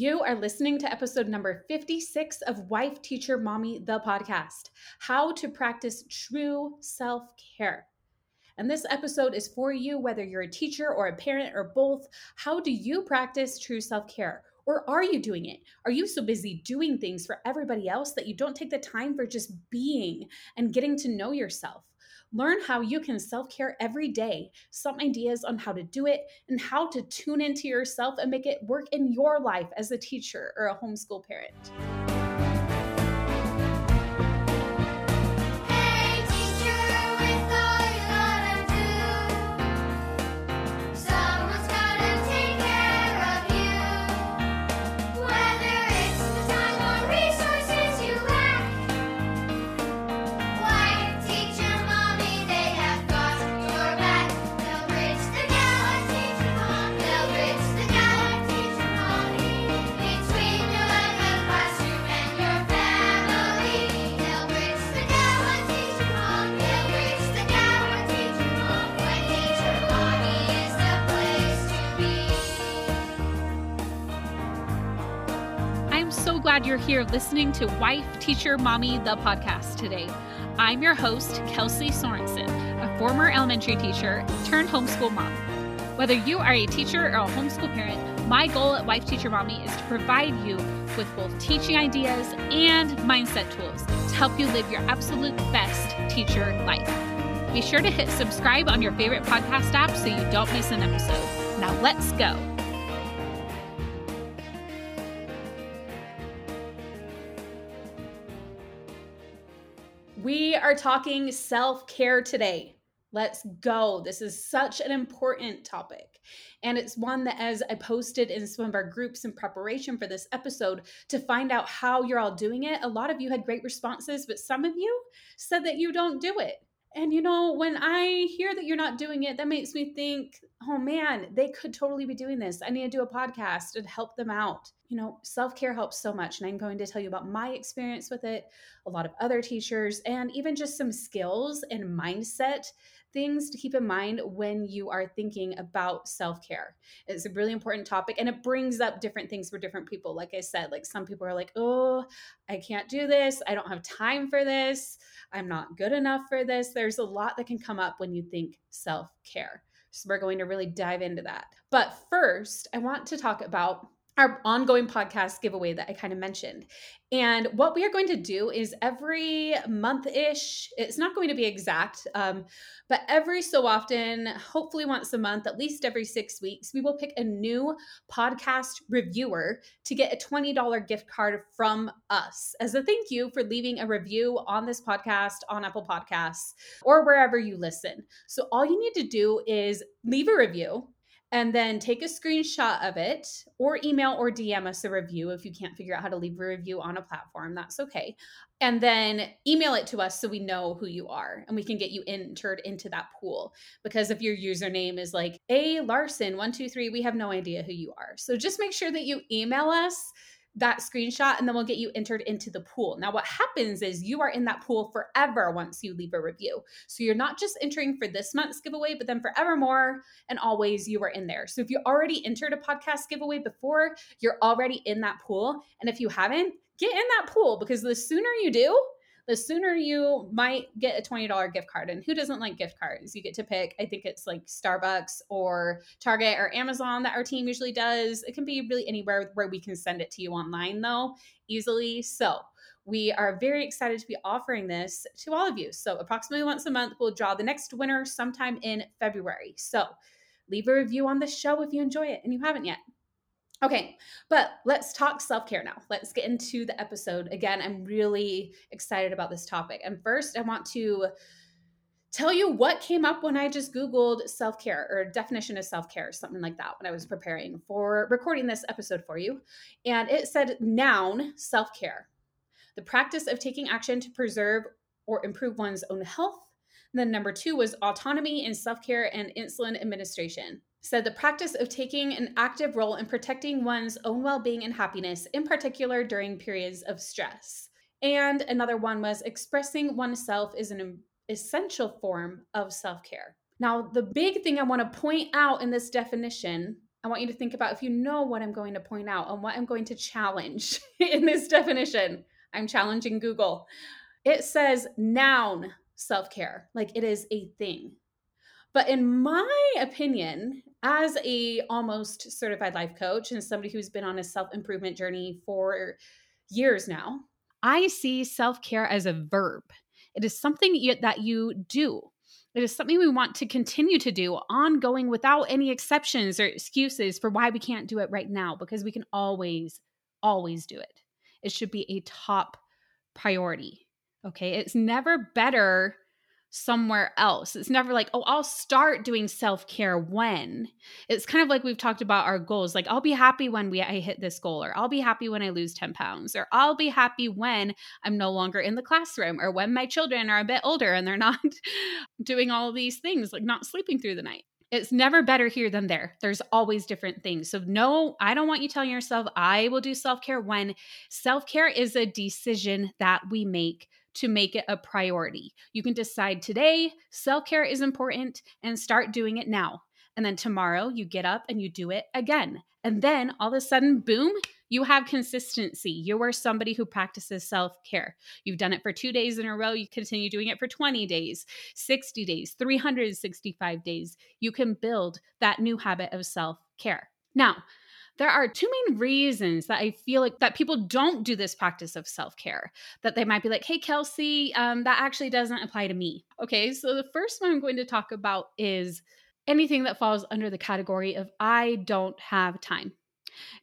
You are listening to episode number 56 of Wife, Teacher, Mommy, the podcast How to Practice True Self Care. And this episode is for you, whether you're a teacher or a parent or both. How do you practice true self care? Or are you doing it? Are you so busy doing things for everybody else that you don't take the time for just being and getting to know yourself? Learn how you can self care every day, some ideas on how to do it, and how to tune into yourself and make it work in your life as a teacher or a homeschool parent. Glad you're here listening to Wife, Teacher, Mommy, the podcast today. I'm your host, Kelsey Sorensen, a former elementary teacher turned homeschool mom. Whether you are a teacher or a homeschool parent, my goal at Wife, Teacher, Mommy is to provide you with both teaching ideas and mindset tools to help you live your absolute best teacher life. Be sure to hit subscribe on your favorite podcast app so you don't miss an episode. Now let's go. We are talking self care today. Let's go. This is such an important topic. And it's one that, as I posted in some of our groups in preparation for this episode to find out how you're all doing it, a lot of you had great responses, but some of you said that you don't do it. And you know, when I hear that you're not doing it, that makes me think, oh man, they could totally be doing this. I need to do a podcast and help them out. You know, self care helps so much. And I'm going to tell you about my experience with it, a lot of other teachers, and even just some skills and mindset things to keep in mind when you are thinking about self care. It's a really important topic and it brings up different things for different people. Like I said, like some people are like, oh, I can't do this. I don't have time for this. I'm not good enough for this. There's a lot that can come up when you think self care. So we're going to really dive into that. But first, I want to talk about our ongoing podcast giveaway that I kind of mentioned. And what we are going to do is every month ish, it's not going to be exact, um, but every so often, hopefully once a month, at least every six weeks, we will pick a new podcast reviewer to get a $20 gift card from us as a thank you for leaving a review on this podcast, on Apple Podcasts, or wherever you listen. So all you need to do is leave a review and then take a screenshot of it or email or DM us a review if you can't figure out how to leave a review on a platform. That's okay. And then email it to us so we know who you are and we can get you entered into that pool. Because if your username is like A Larson123, we have no idea who you are. So just make sure that you email us that screenshot and then we'll get you entered into the pool. Now, what happens is you are in that pool forever once you leave a review. So you're not just entering for this month's giveaway, but then forevermore and always you are in there. So if you already entered a podcast giveaway before, you're already in that pool. And if you haven't, get in that pool because the sooner you do, the sooner you might get a $20 gift card. And who doesn't like gift cards? You get to pick, I think it's like Starbucks or Target or Amazon that our team usually does. It can be really anywhere where we can send it to you online, though, easily. So, we are very excited to be offering this to all of you. So, approximately once a month, we'll draw the next winner sometime in February. So, leave a review on the show if you enjoy it and you haven't yet. Okay, but let's talk self care now. Let's get into the episode. Again, I'm really excited about this topic. And first, I want to tell you what came up when I just Googled self care or definition of self care, something like that, when I was preparing for recording this episode for you. And it said noun self care, the practice of taking action to preserve or improve one's own health. And then number two was autonomy in self care and insulin administration said the practice of taking an active role in protecting one's own well being and happiness, in particular during periods of stress. And another one was expressing oneself is an essential form of self care. Now, the big thing I want to point out in this definition I want you to think about if you know what I'm going to point out and what I'm going to challenge in this definition. I'm challenging Google. It says noun self care, like it is a thing. But in my opinion, as a almost certified life coach and somebody who's been on a self improvement journey for years now, I see self care as a verb. It is something that you do. It is something we want to continue to do ongoing without any exceptions or excuses for why we can't do it right now because we can always, always do it. It should be a top priority. Okay. It's never better somewhere else. It's never like, oh, I'll start doing self care when. It's kind of like we've talked about our goals. Like, I'll be happy when we I hit this goal, or I'll be happy when I lose 10 pounds, or I'll be happy when I'm no longer in the classroom, or when my children are a bit older and they're not doing all these things, like not sleeping through the night. It's never better here than there. There's always different things. So, no, I don't want you telling yourself, I will do self care when self care is a decision that we make to make it a priority. You can decide today self care is important and start doing it now. And then tomorrow you get up and you do it again. And then all of a sudden, boom, you have consistency. You are somebody who practices self care. You've done it for two days in a row. You continue doing it for 20 days, 60 days, 365 days. You can build that new habit of self care. Now, there are two main reasons that I feel like that people don't do this practice of self care. That they might be like, "Hey, Kelsey, um, that actually doesn't apply to me." Okay, so the first one I'm going to talk about is anything that falls under the category of "I don't have time."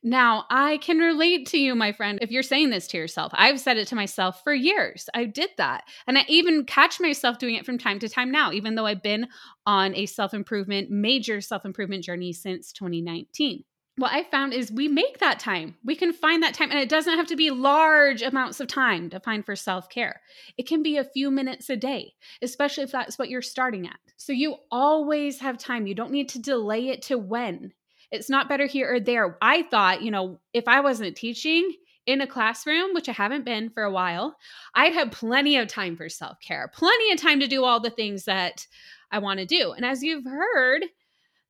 Now, I can relate to you, my friend, if you're saying this to yourself. I've said it to myself for years. I did that. And I even catch myself doing it from time to time now, even though I've been on a self improvement, major self improvement journey since 2019 what I found is we make that time. We can find that time, and it doesn't have to be large amounts of time to find for self care. It can be a few minutes a day, especially if that's what you're starting at. So you always have time. You don't need to delay it to when. It's not better here or there. I thought, you know, if I wasn't teaching in a classroom, which I haven't been for a while, I'd have plenty of time for self care, plenty of time to do all the things that I want to do. And as you've heard,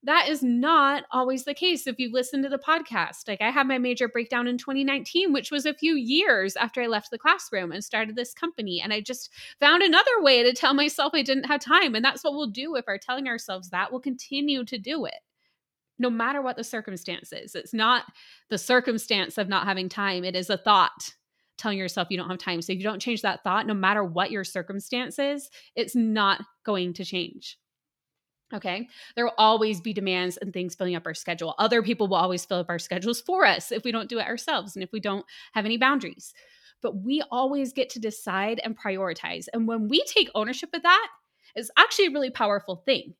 that is not always the case if you listen to the podcast. Like I had my major breakdown in 2019, which was a few years after I left the classroom and started this company. And I just found another way to tell myself I didn't have time. And that's what we'll do if we're telling ourselves that. We'll continue to do it no matter what the circumstances. It's not the circumstance of not having time, it is a thought telling yourself you don't have time. So if you don't change that thought, no matter what your circumstances, it's not going to change. Okay. There will always be demands and things filling up our schedule. Other people will always fill up our schedules for us if we don't do it ourselves and if we don't have any boundaries. But we always get to decide and prioritize. And when we take ownership of that, it's actually a really powerful thing.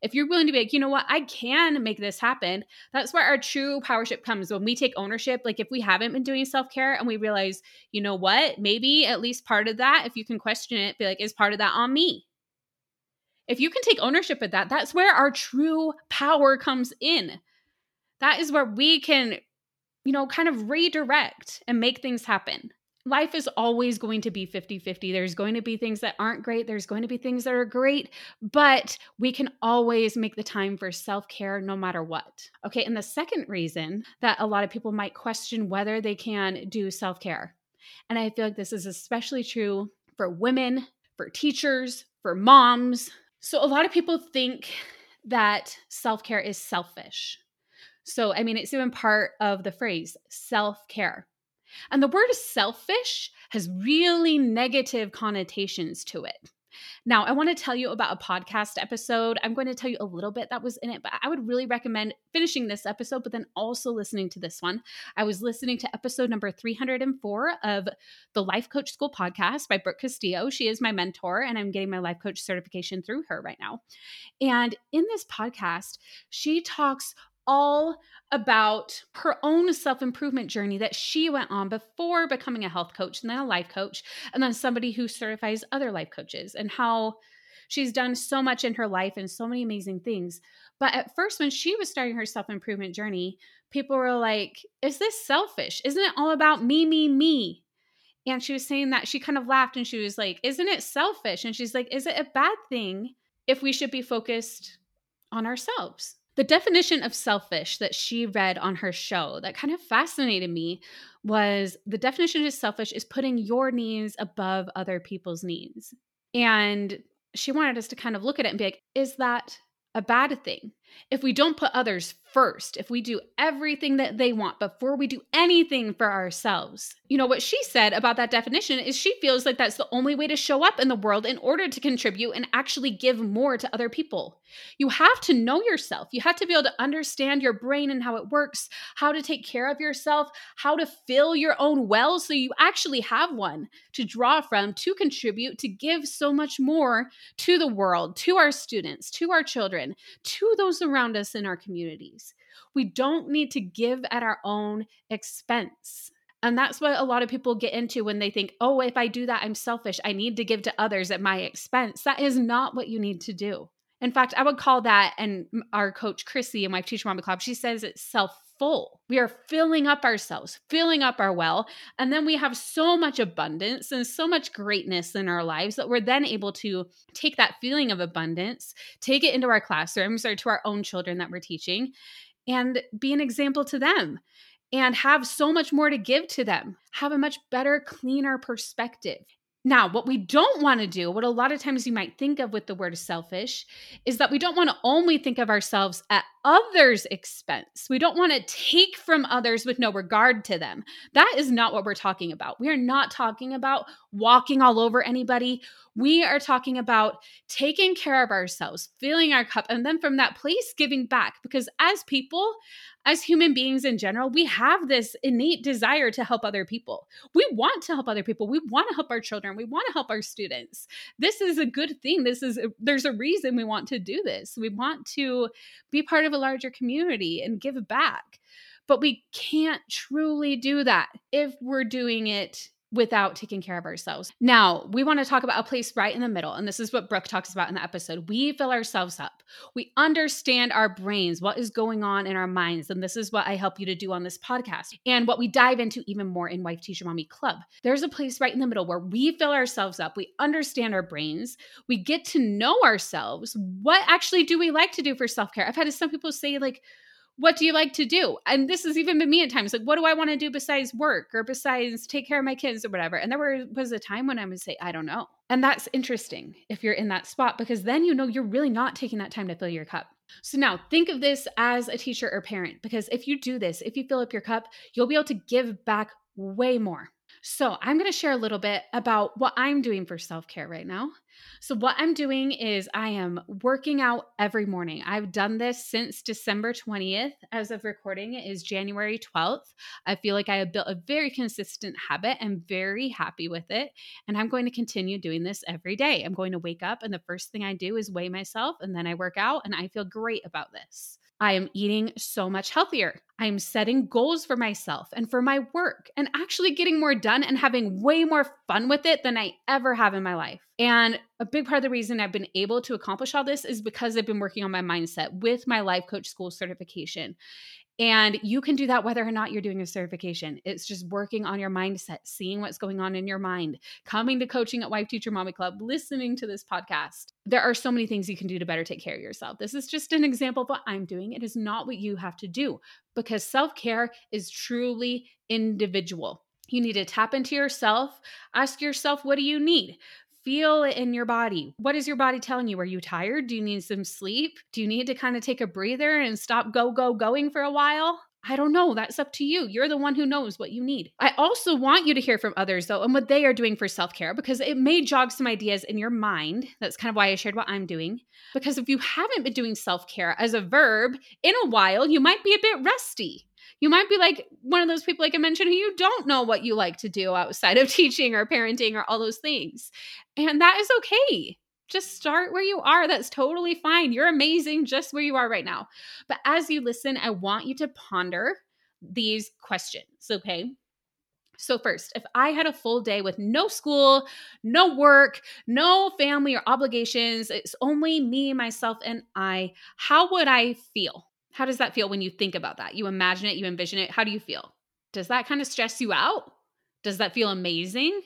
If you're willing to be like, you know what, I can make this happen, that's where our true powership comes. When we take ownership, like if we haven't been doing self care and we realize, you know what, maybe at least part of that, if you can question it, be like, is part of that on me? If you can take ownership of that, that's where our true power comes in. That is where we can, you know, kind of redirect and make things happen. Life is always going to be 50 50. There's going to be things that aren't great. There's going to be things that are great, but we can always make the time for self care no matter what. Okay. And the second reason that a lot of people might question whether they can do self care, and I feel like this is especially true for women, for teachers, for moms, so, a lot of people think that self care is selfish. So, I mean, it's even part of the phrase self care. And the word selfish has really negative connotations to it. Now, I want to tell you about a podcast episode. I'm going to tell you a little bit that was in it, but I would really recommend finishing this episode, but then also listening to this one. I was listening to episode number 304 of the Life Coach School podcast by Brooke Castillo. She is my mentor, and I'm getting my life coach certification through her right now. And in this podcast, she talks all about her own self improvement journey that she went on before becoming a health coach and then a life coach, and then somebody who certifies other life coaches, and how she's done so much in her life and so many amazing things. But at first, when she was starting her self improvement journey, people were like, Is this selfish? Isn't it all about me, me, me? And she was saying that she kind of laughed and she was like, Isn't it selfish? And she's like, Is it a bad thing if we should be focused on ourselves? The definition of selfish that she read on her show that kind of fascinated me was the definition of selfish is putting your needs above other people's needs. And she wanted us to kind of look at it and be like, is that a bad thing? If we don't put others first, if we do everything that they want before we do anything for ourselves. You know, what she said about that definition is she feels like that's the only way to show up in the world in order to contribute and actually give more to other people. You have to know yourself. You have to be able to understand your brain and how it works, how to take care of yourself, how to fill your own well so you actually have one to draw from, to contribute, to give so much more to the world, to our students, to our children, to those around us in our communities. We don't need to give at our own expense. And that's what a lot of people get into when they think, oh, if I do that, I'm selfish. I need to give to others at my expense. That is not what you need to do. In fact, I would call that, and our coach Chrissy and my teacher Mama Club, she says it's self full. We are filling up ourselves, filling up our well. And then we have so much abundance and so much greatness in our lives that we're then able to take that feeling of abundance, take it into our classrooms or to our own children that we're teaching, and be an example to them and have so much more to give to them, have a much better, cleaner perspective. Now, what we don't want to do, what a lot of times you might think of with the word selfish, is that we don't want to only think of ourselves at others' expense. We don't want to take from others with no regard to them. That is not what we're talking about. We are not talking about walking all over anybody. We are talking about taking care of ourselves, filling our cup, and then from that place, giving back. Because as people, as human beings in general, we have this innate desire to help other people. We want to help other people. We want to help our children. We want to help our students. This is a good thing. This is, a, there's a reason we want to do this. We want to be part of a larger community and give back. But we can't truly do that if we're doing it without taking care of ourselves. Now, we want to talk about a place right in the middle. And this is what Brooke talks about in the episode. We fill ourselves up. We understand our brains, what is going on in our minds. And this is what I help you to do on this podcast and what we dive into even more in Wife Teacher Mommy Club. There's a place right in the middle where we fill ourselves up. We understand our brains. We get to know ourselves. What actually do we like to do for self care? I've had some people say, like, what do you like to do? And this has even been me at times. Like, what do I want to do besides work or besides take care of my kids or whatever? And there were, was a time when I would say, I don't know. And that's interesting if you're in that spot because then you know you're really not taking that time to fill your cup. So now think of this as a teacher or parent because if you do this, if you fill up your cup, you'll be able to give back way more. So, I'm going to share a little bit about what I'm doing for self care right now. So, what I'm doing is I am working out every morning. I've done this since December 20th. As of recording, it is January 12th. I feel like I have built a very consistent habit and very happy with it. And I'm going to continue doing this every day. I'm going to wake up, and the first thing I do is weigh myself, and then I work out, and I feel great about this. I am eating so much healthier. I'm setting goals for myself and for my work and actually getting more done and having way more fun with it than I ever have in my life. And a big part of the reason I've been able to accomplish all this is because I've been working on my mindset with my life coach school certification. And you can do that whether or not you're doing a certification. It's just working on your mindset, seeing what's going on in your mind, coming to coaching at Wife Teacher Mommy Club, listening to this podcast. There are so many things you can do to better take care of yourself. This is just an example of what I'm doing. It is not what you have to do because self care is truly individual. You need to tap into yourself, ask yourself, what do you need? Feel it in your body. What is your body telling you? Are you tired? Do you need some sleep? Do you need to kind of take a breather and stop go, go, going for a while? I don't know. That's up to you. You're the one who knows what you need. I also want you to hear from others, though, and what they are doing for self care because it may jog some ideas in your mind. That's kind of why I shared what I'm doing. Because if you haven't been doing self care as a verb in a while, you might be a bit rusty you might be like one of those people, like I mentioned, who you don't know what you like to do outside of teaching or parenting or all those things. And that is okay. Just start where you are. That's totally fine. You're amazing just where you are right now. But as you listen, I want you to ponder these questions, okay? So, first, if I had a full day with no school, no work, no family or obligations, it's only me, myself, and I, how would I feel? How does that feel when you think about that? You imagine it, you envision it. How do you feel? Does that kind of stress you out? Does that feel amazing?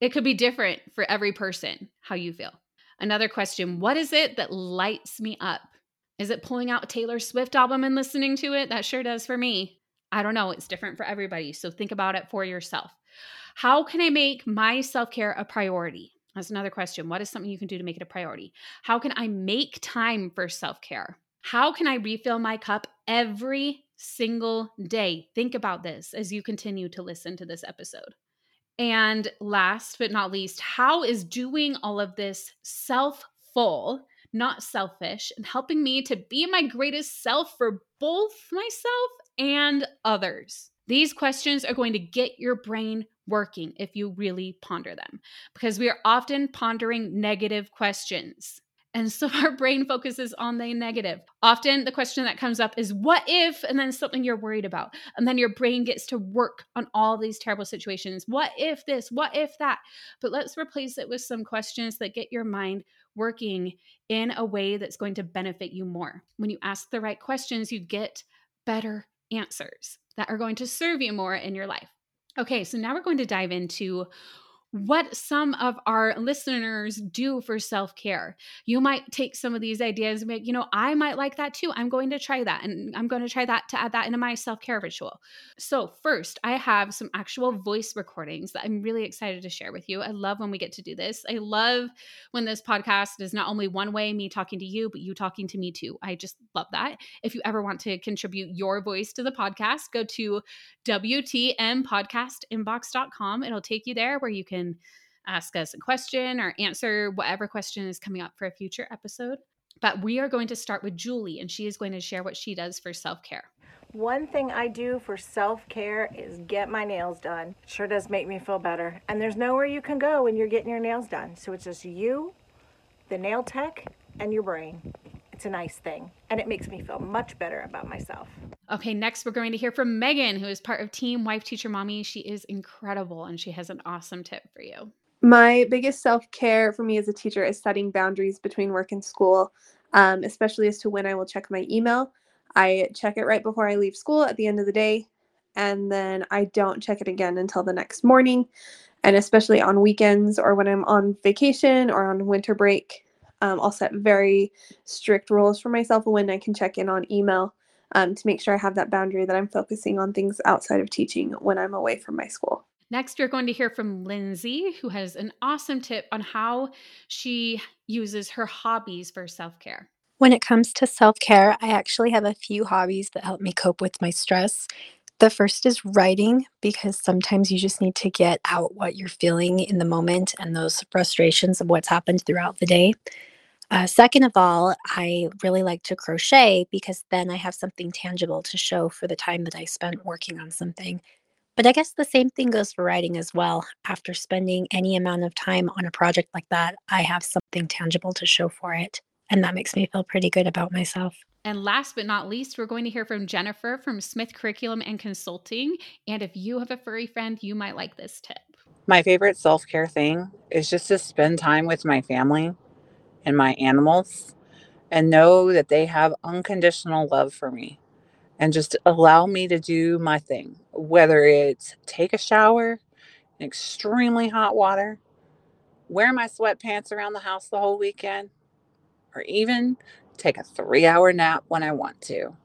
It could be different for every person how you feel. Another question What is it that lights me up? Is it pulling out a Taylor Swift album and listening to it? That sure does for me. I don't know. It's different for everybody. So think about it for yourself. How can I make my self care a priority? That's another question. What is something you can do to make it a priority? How can I make time for self care? How can I refill my cup every single day? Think about this as you continue to listen to this episode. And last but not least, how is doing all of this self full, not selfish, and helping me to be my greatest self for both myself and others? These questions are going to get your brain working if you really ponder them because we are often pondering negative questions. And so our brain focuses on the negative. Often the question that comes up is, what if? And then something you're worried about. And then your brain gets to work on all these terrible situations. What if this? What if that? But let's replace it with some questions that get your mind working in a way that's going to benefit you more. When you ask the right questions, you get better answers that are going to serve you more in your life. Okay, so now we're going to dive into what some of our listeners do for self care. You might take some of these ideas and like, you know, I might like that too. I'm going to try that and I'm going to try that to add that into my self care ritual. So, first, I have some actual voice recordings that I'm really excited to share with you. I love when we get to do this. I love when this podcast is not only one way, me talking to you, but you talking to me too. I just love that. If you ever want to contribute your voice to the podcast, go to WTMpodcastinbox.com. It'll take you there where you can can ask us a question or answer whatever question is coming up for a future episode. But we are going to start with Julie, and she is going to share what she does for self care. One thing I do for self care is get my nails done. Sure does make me feel better. And there's nowhere you can go when you're getting your nails done. So it's just you, the nail tech, and your brain. It's a nice thing. And it makes me feel much better about myself. Okay, next we're going to hear from Megan, who is part of Team Wife Teacher Mommy. She is incredible and she has an awesome tip for you. My biggest self care for me as a teacher is setting boundaries between work and school, um, especially as to when I will check my email. I check it right before I leave school at the end of the day, and then I don't check it again until the next morning. And especially on weekends or when I'm on vacation or on winter break, um, I'll set very strict rules for myself when I can check in on email um, to make sure I have that boundary that I'm focusing on things outside of teaching when I'm away from my school. Next, you're going to hear from Lindsay, who has an awesome tip on how she uses her hobbies for self care. When it comes to self care, I actually have a few hobbies that help me cope with my stress. The first is writing because sometimes you just need to get out what you're feeling in the moment and those frustrations of what's happened throughout the day. Uh, second of all, I really like to crochet because then I have something tangible to show for the time that I spent working on something. But I guess the same thing goes for writing as well. After spending any amount of time on a project like that, I have something tangible to show for it. And that makes me feel pretty good about myself. And last but not least, we're going to hear from Jennifer from Smith Curriculum and Consulting. And if you have a furry friend, you might like this tip. My favorite self care thing is just to spend time with my family and my animals and know that they have unconditional love for me and just allow me to do my thing, whether it's take a shower in extremely hot water, wear my sweatpants around the house the whole weekend, or even take a three hour nap when I want to.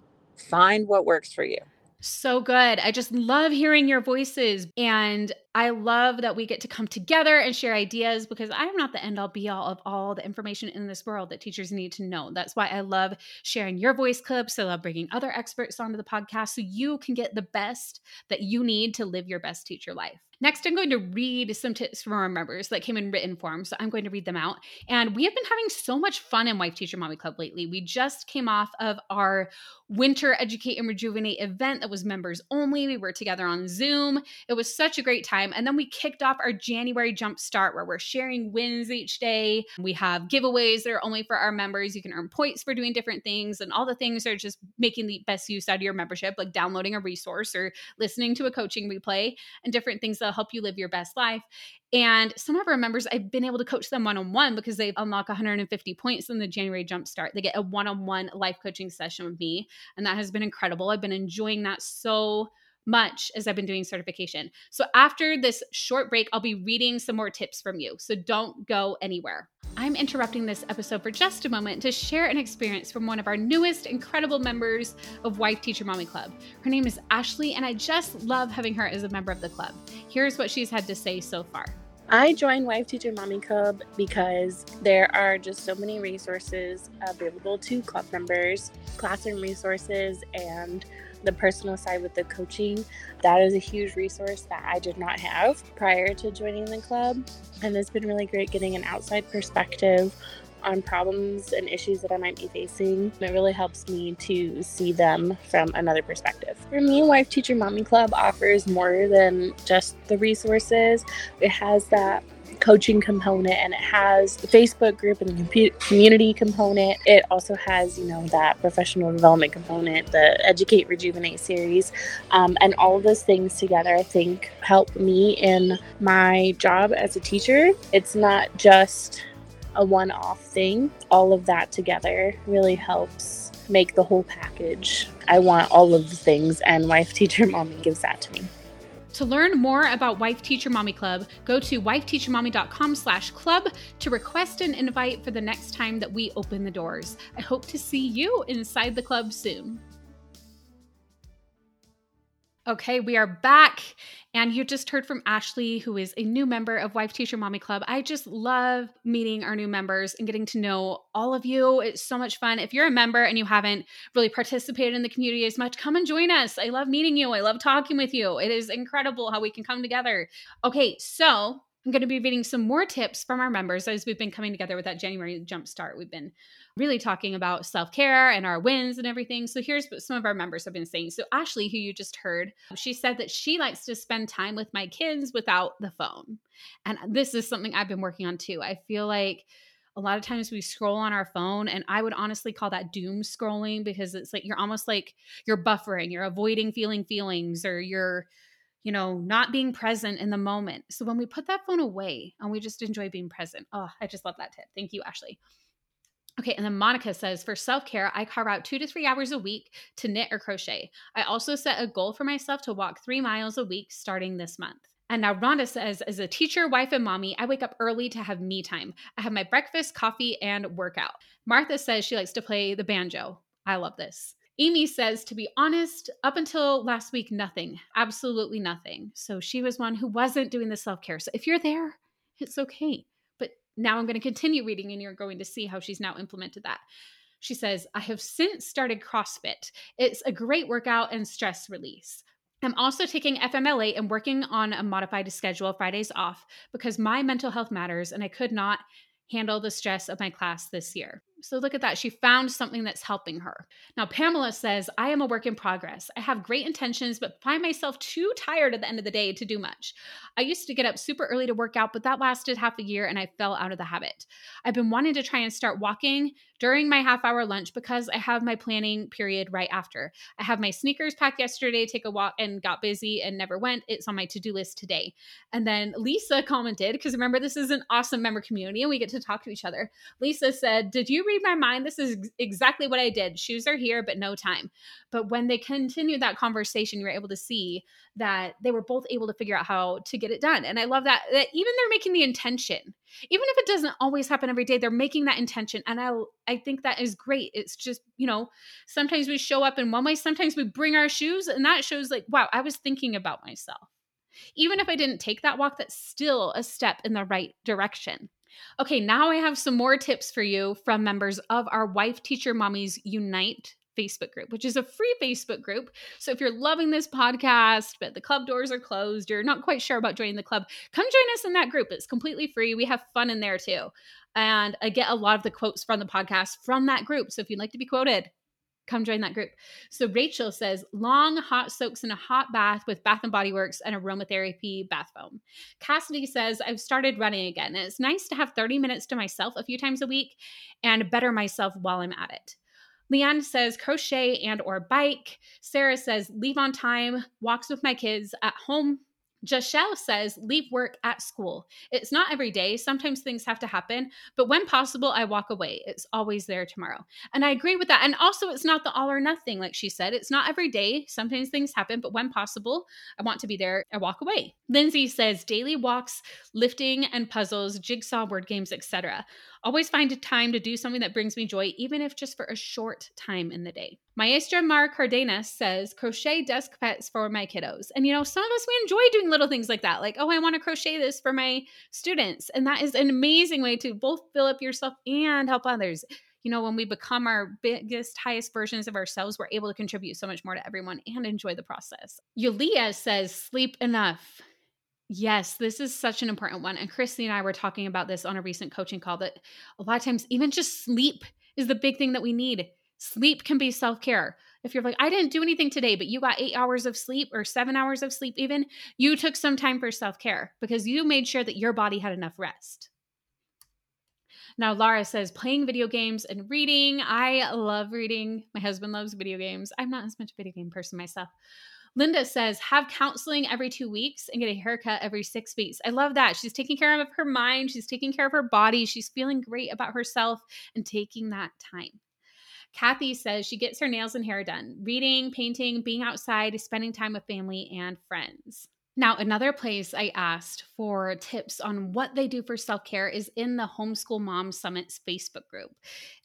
Find what works for you. So good. I just love hearing your voices. And I love that we get to come together and share ideas because I'm not the end all be all of all the information in this world that teachers need to know. That's why I love sharing your voice clips. I love bringing other experts onto the podcast so you can get the best that you need to live your best teacher life. Next, I'm going to read some tips from our members that came in written form. So I'm going to read them out. And we have been having so much fun in Wife Teacher Mommy Club lately. We just came off of our winter Educate and Rejuvenate event that was members only. We were together on Zoom. It was such a great time. And then we kicked off our January Jump Start where we're sharing wins each day. We have giveaways that are only for our members. You can earn points for doing different things. And all the things are just making the best use out of your membership, like downloading a resource or listening to a coaching replay and different things help you live your best life. And some of our members, I've been able to coach them one on one because they unlock 150 points in the January Jumpstart. They get a one on one life coaching session with me. And that has been incredible. I've been enjoying that so much as I've been doing certification. So after this short break, I'll be reading some more tips from you. So don't go anywhere. I'm interrupting this episode for just a moment to share an experience from one of our newest incredible members of Wife Teacher Mommy Club. Her name is Ashley, and I just love having her as a member of the club. Here's what she's had to say so far. I joined Wife Teacher Mommy Club because there are just so many resources available to club members, classroom resources, and the personal side with the coaching. That is a huge resource that I did not have prior to joining the club. And it's been really great getting an outside perspective on problems and issues that I might be facing. It really helps me to see them from another perspective. For me, Wife Teacher Mommy Club offers more than just the resources. It has that coaching component and it has the Facebook group and the community component. It also has, you know, that professional development component, the Educate Rejuvenate series. Um, and all of those things together, I think, help me in my job as a teacher. It's not just a one off thing. All of that together really helps make the whole package. I want all of the things, and Wife Teacher Mommy gives that to me. To learn more about Wife Teacher Mommy Club, go to wifeteachermommy.com slash club to request an invite for the next time that we open the doors. I hope to see you inside the club soon. Okay, we are back. And you just heard from Ashley, who is a new member of Wife Teacher Mommy Club. I just love meeting our new members and getting to know all of you. It's so much fun. If you're a member and you haven't really participated in the community as much, come and join us. I love meeting you. I love talking with you. It is incredible how we can come together. Okay, so I'm going to be reading some more tips from our members as we've been coming together with that January jumpstart. We've been really talking about self care and our wins and everything. So here's what some of our members have been saying. So, Ashley, who you just heard, she said that she likes to spend time with my kids without the phone. And this is something I've been working on too. I feel like a lot of times we scroll on our phone and i would honestly call that doom scrolling because it's like you're almost like you're buffering you're avoiding feeling feelings or you're you know, not being present in the moment. So when we put that phone away and we just enjoy being present, oh, I just love that tip. Thank you, Ashley. Okay, and then Monica says for self care, I carve out two to three hours a week to knit or crochet. I also set a goal for myself to walk three miles a week starting this month. And now Rhonda says, as a teacher, wife, and mommy, I wake up early to have me time. I have my breakfast, coffee, and workout. Martha says she likes to play the banjo. I love this. Amy says, to be honest, up until last week, nothing, absolutely nothing. So she was one who wasn't doing the self care. So if you're there, it's okay. Now I'm going to continue reading and you're going to see how she's now implemented that. She says, I have since started CrossFit. It's a great workout and stress release. I'm also taking FMLA and working on a modified schedule, Fridays off, because my mental health matters and I could not handle the stress of my class this year. So look at that. She found something that's helping her. Now, Pamela says, I am a work in progress. I have great intentions, but find myself too tired at the end of the day to do much. I used to get up super early to work out, but that lasted half a year and I fell out of the habit. I've been wanting to try and start walking during my half hour lunch because I have my planning period right after. I have my sneakers packed yesterday, take a walk, and got busy and never went. It's on my to do list today. And then Lisa commented, because remember, this is an awesome member community and we get to talk to each other. Lisa said, Did you read my mind? This is exactly what I did. Shoes are here, but no time. But when they continued that conversation, you were able to see that they were both able to figure out how to get it done. And I love that that even they're making the intention. Even if it doesn't always happen every day, they're making that intention. And I I think that is great. It's just, you know, sometimes we show up in one way, sometimes we bring our shoes, and that shows like, wow, I was thinking about myself. Even if I didn't take that walk, that's still a step in the right direction. Okay, now I have some more tips for you from members of our Wife Teacher Mommies Unite Facebook group, which is a free Facebook group. So if you're loving this podcast, but the club doors are closed, you're not quite sure about joining the club, come join us in that group. It's completely free. We have fun in there too. And I get a lot of the quotes from the podcast from that group. So if you'd like to be quoted, come join that group. So Rachel says long hot soaks in a hot bath with Bath and Body Works and aromatherapy bath foam. Cassidy says I've started running again. It's nice to have 30 minutes to myself a few times a week and better myself while I'm at it. Leanne says crochet and or bike. Sarah says leave on time, walks with my kids at home Jashelle says, leave work at school. It's not every day. Sometimes things have to happen, but when possible, I walk away. It's always there tomorrow. And I agree with that. And also, it's not the all or nothing, like she said. It's not every day. Sometimes things happen, but when possible, I want to be there. I walk away. Lindsay says, daily walks, lifting and puzzles, jigsaw word games, etc. Always find a time to do something that brings me joy, even if just for a short time in the day. Maestra Mar Cardenas says, crochet desk pets for my kiddos. And you know, some of us, we enjoy doing little things like that. Like, oh, I want to crochet this for my students. And that is an amazing way to both fill up yourself and help others. You know, when we become our biggest, highest versions of ourselves, we're able to contribute so much more to everyone and enjoy the process. Yulia says, sleep enough. Yes, this is such an important one. And Christy and I were talking about this on a recent coaching call that a lot of times, even just sleep is the big thing that we need. Sleep can be self care. If you're like, I didn't do anything today, but you got eight hours of sleep or seven hours of sleep, even, you took some time for self care because you made sure that your body had enough rest. Now, Laura says, playing video games and reading. I love reading. My husband loves video games. I'm not as much a video game person myself. Linda says, have counseling every two weeks and get a haircut every six weeks. I love that. She's taking care of her mind, she's taking care of her body, she's feeling great about herself and taking that time. Kathy says she gets her nails and hair done, reading, painting, being outside, spending time with family and friends. Now, another place I asked for tips on what they do for self care is in the Homeschool Mom Summits Facebook group.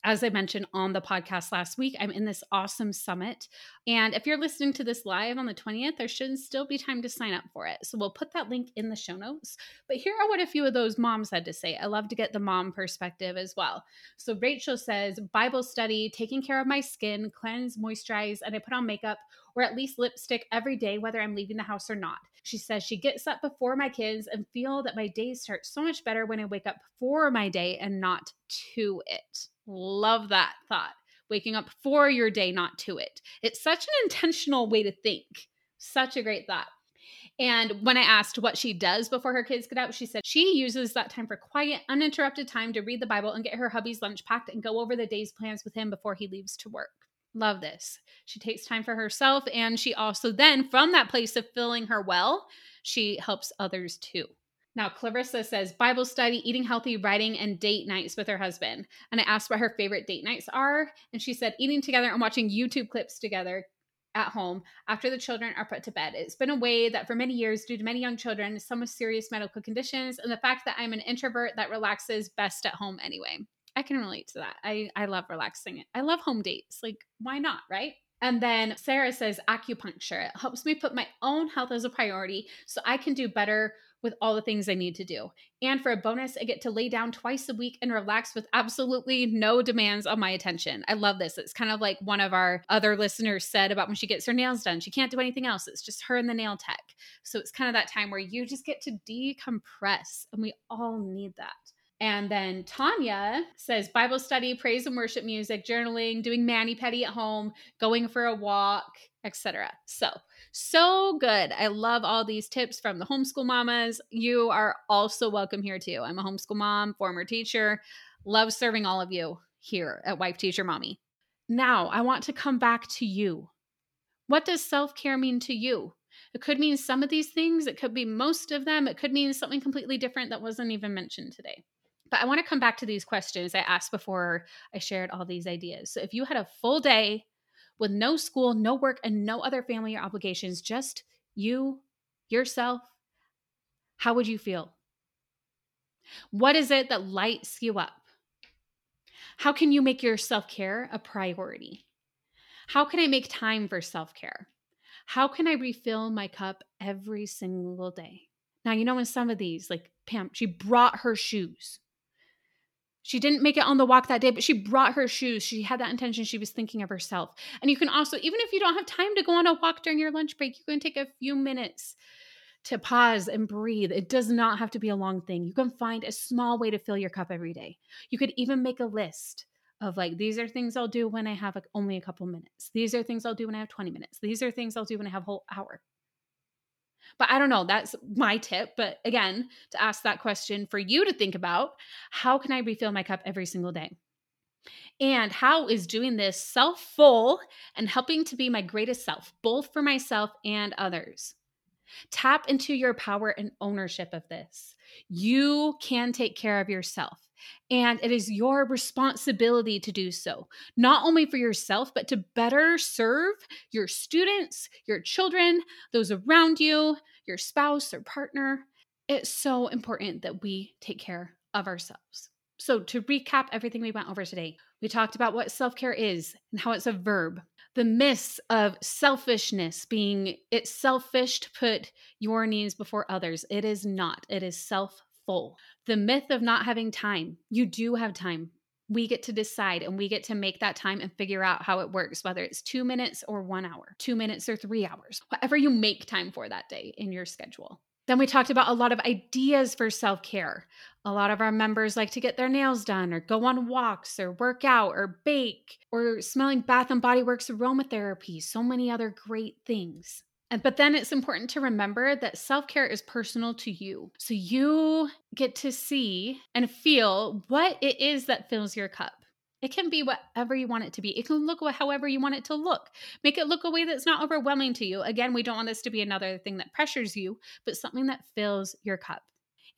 As I mentioned on the podcast last week, I'm in this awesome summit. And if you're listening to this live on the 20th, there should still be time to sign up for it. So we'll put that link in the show notes. But here are what a few of those moms had to say. I love to get the mom perspective as well. So Rachel says Bible study, taking care of my skin, cleanse, moisturize, and I put on makeup or at least lipstick every day, whether I'm leaving the house or not. She says she gets up before my kids and feel that my days start so much better when I wake up for my day and not to it. Love that thought. Waking up for your day, not to it. It's such an intentional way to think. Such a great thought. And when I asked what she does before her kids get out, she said she uses that time for quiet, uninterrupted time to read the Bible and get her hubby's lunch packed and go over the day's plans with him before he leaves to work. Love this. She takes time for herself and she also then, from that place of filling her well, she helps others too. Now, Clarissa says Bible study, eating healthy, writing, and date nights with her husband. And I asked what her favorite date nights are. And she said eating together and watching YouTube clips together at home after the children are put to bed. It's been a way that for many years, due to many young children, some with serious medical conditions, and the fact that I'm an introvert that relaxes best at home anyway. I can relate to that. I I love relaxing. I love home dates. Like why not, right? And then Sarah says acupuncture. It helps me put my own health as a priority so I can do better with all the things I need to do. And for a bonus, I get to lay down twice a week and relax with absolutely no demands on my attention. I love this. It's kind of like one of our other listeners said about when she gets her nails done. She can't do anything else. It's just her and the nail tech. So it's kind of that time where you just get to decompress, and we all need that. And then Tanya says Bible study, praise and worship music, journaling, doing mani pedi at home, going for a walk, etc. So, so good. I love all these tips from the homeschool mamas. You are also welcome here too. I'm a homeschool mom, former teacher. Love serving all of you here at Wife Teacher Mommy. Now, I want to come back to you. What does self care mean to you? It could mean some of these things, it could be most of them, it could mean something completely different that wasn't even mentioned today. But I want to come back to these questions I asked before I shared all these ideas. So if you had a full day with no school, no work, and no other family or obligations, just you, yourself, how would you feel? What is it that lights you up? How can you make your self care a priority? How can I make time for self care? How can I refill my cup every single day? Now, you know, in some of these, like Pam, she brought her shoes. She didn't make it on the walk that day, but she brought her shoes. She had that intention. She was thinking of herself. And you can also, even if you don't have time to go on a walk during your lunch break, you can take a few minutes to pause and breathe. It does not have to be a long thing. You can find a small way to fill your cup every day. You could even make a list of like, these are things I'll do when I have a, only a couple minutes. These are things I'll do when I have 20 minutes. These are things I'll do when I have a whole hour. But I don't know, that's my tip. But again, to ask that question for you to think about how can I refill my cup every single day? And how is doing this self full and helping to be my greatest self, both for myself and others? Tap into your power and ownership of this. You can take care of yourself. And it is your responsibility to do so, not only for yourself, but to better serve your students, your children, those around you, your spouse or partner. It's so important that we take care of ourselves. So, to recap everything we went over today, we talked about what self care is and how it's a verb. The myths of selfishness being it's selfish to put your needs before others. It is not, it is selfful. The myth of not having time. You do have time. We get to decide and we get to make that time and figure out how it works, whether it's two minutes or one hour, two minutes or three hours, whatever you make time for that day in your schedule. Then we talked about a lot of ideas for self care. A lot of our members like to get their nails done or go on walks or work out or bake or smelling Bath and Body Works aromatherapy, so many other great things. And, but then it's important to remember that self care is personal to you. So you get to see and feel what it is that fills your cup. It can be whatever you want it to be. It can look however you want it to look. Make it look a way that's not overwhelming to you. Again, we don't want this to be another thing that pressures you, but something that fills your cup.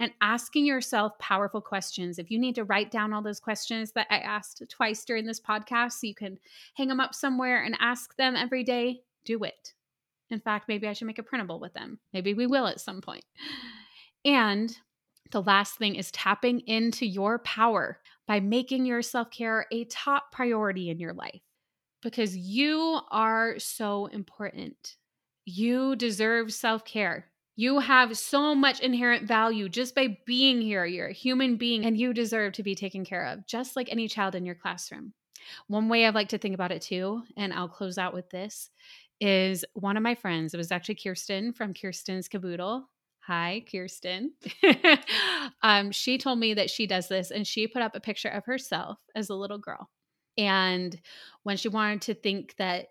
And asking yourself powerful questions. If you need to write down all those questions that I asked twice during this podcast so you can hang them up somewhere and ask them every day, do it. In fact, maybe I should make a printable with them. Maybe we will at some point. And the last thing is tapping into your power by making your self care a top priority in your life because you are so important. You deserve self care. You have so much inherent value just by being here. You're a human being and you deserve to be taken care of, just like any child in your classroom. One way I like to think about it too, and I'll close out with this, is one of my friends. It was actually Kirsten from Kirsten's Kaboodle. Hi, Kirsten. um, she told me that she does this and she put up a picture of herself as a little girl. And when she wanted to think that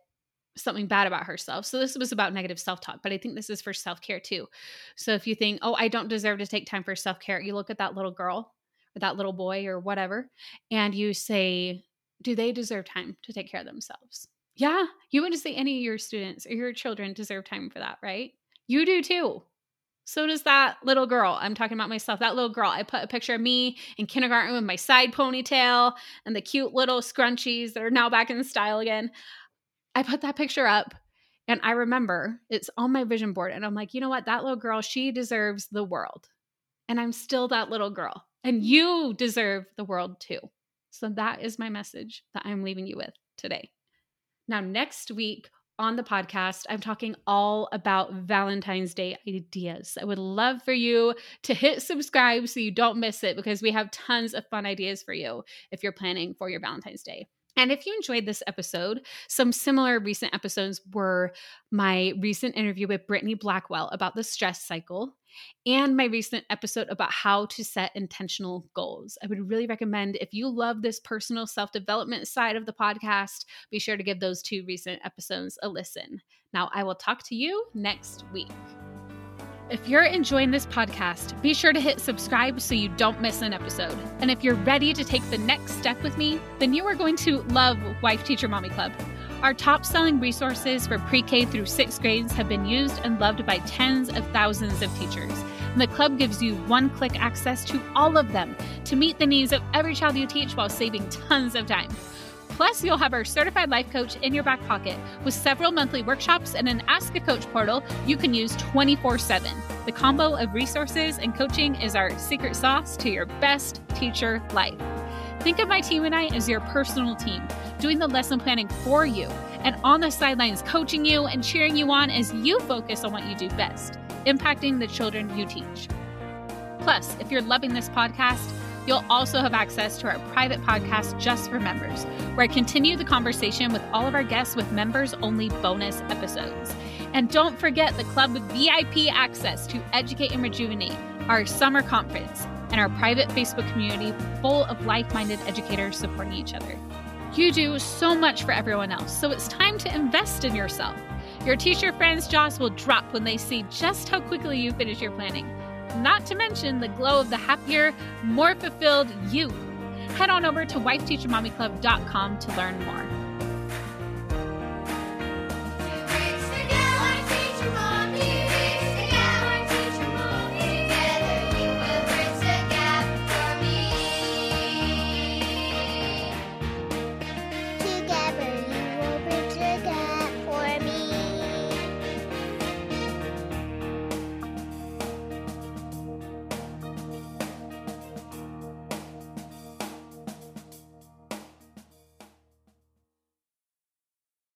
something bad about herself. So this was about negative self-talk, but I think this is for self-care too. So if you think, "Oh, I don't deserve to take time for self-care," you look at that little girl or that little boy or whatever and you say, "Do they deserve time to take care of themselves?" Yeah, you wouldn't say any of your students or your children deserve time for that, right? You do too. So does that little girl. I'm talking about myself. That little girl. I put a picture of me in kindergarten with my side ponytail and the cute little scrunchies that are now back in style again. I put that picture up and I remember it's on my vision board. And I'm like, you know what? That little girl, she deserves the world. And I'm still that little girl. And you deserve the world too. So that is my message that I'm leaving you with today. Now, next week, on the podcast, I'm talking all about Valentine's Day ideas. I would love for you to hit subscribe so you don't miss it because we have tons of fun ideas for you if you're planning for your Valentine's Day. And if you enjoyed this episode, some similar recent episodes were my recent interview with Brittany Blackwell about the stress cycle and my recent episode about how to set intentional goals. I would really recommend if you love this personal self development side of the podcast, be sure to give those two recent episodes a listen. Now, I will talk to you next week. If you're enjoying this podcast, be sure to hit subscribe so you don't miss an episode. And if you're ready to take the next step with me, then you are going to love Wife Teacher Mommy Club. Our top selling resources for pre K through sixth grades have been used and loved by tens of thousands of teachers. And the club gives you one click access to all of them to meet the needs of every child you teach while saving tons of time. Plus, you'll have our certified life coach in your back pocket with several monthly workshops and an Ask a Coach portal you can use 24 7. The combo of resources and coaching is our secret sauce to your best teacher life. Think of my team and I as your personal team, doing the lesson planning for you and on the sidelines coaching you and cheering you on as you focus on what you do best, impacting the children you teach. Plus, if you're loving this podcast, you'll also have access to our private podcast just for members, where I continue the conversation with all of our guests with members only bonus episodes. And don't forget the club with VIP access to Educate and Rejuvenate, our summer conference and our private Facebook community full of like minded educators supporting each other. You do so much for everyone else, so it's time to invest in yourself. Your teacher friends' jaws will drop when they see just how quickly you finish your planning. Not to mention the glow of the happier, more fulfilled you. Head on over to wifeteachermommyclub.com to learn more.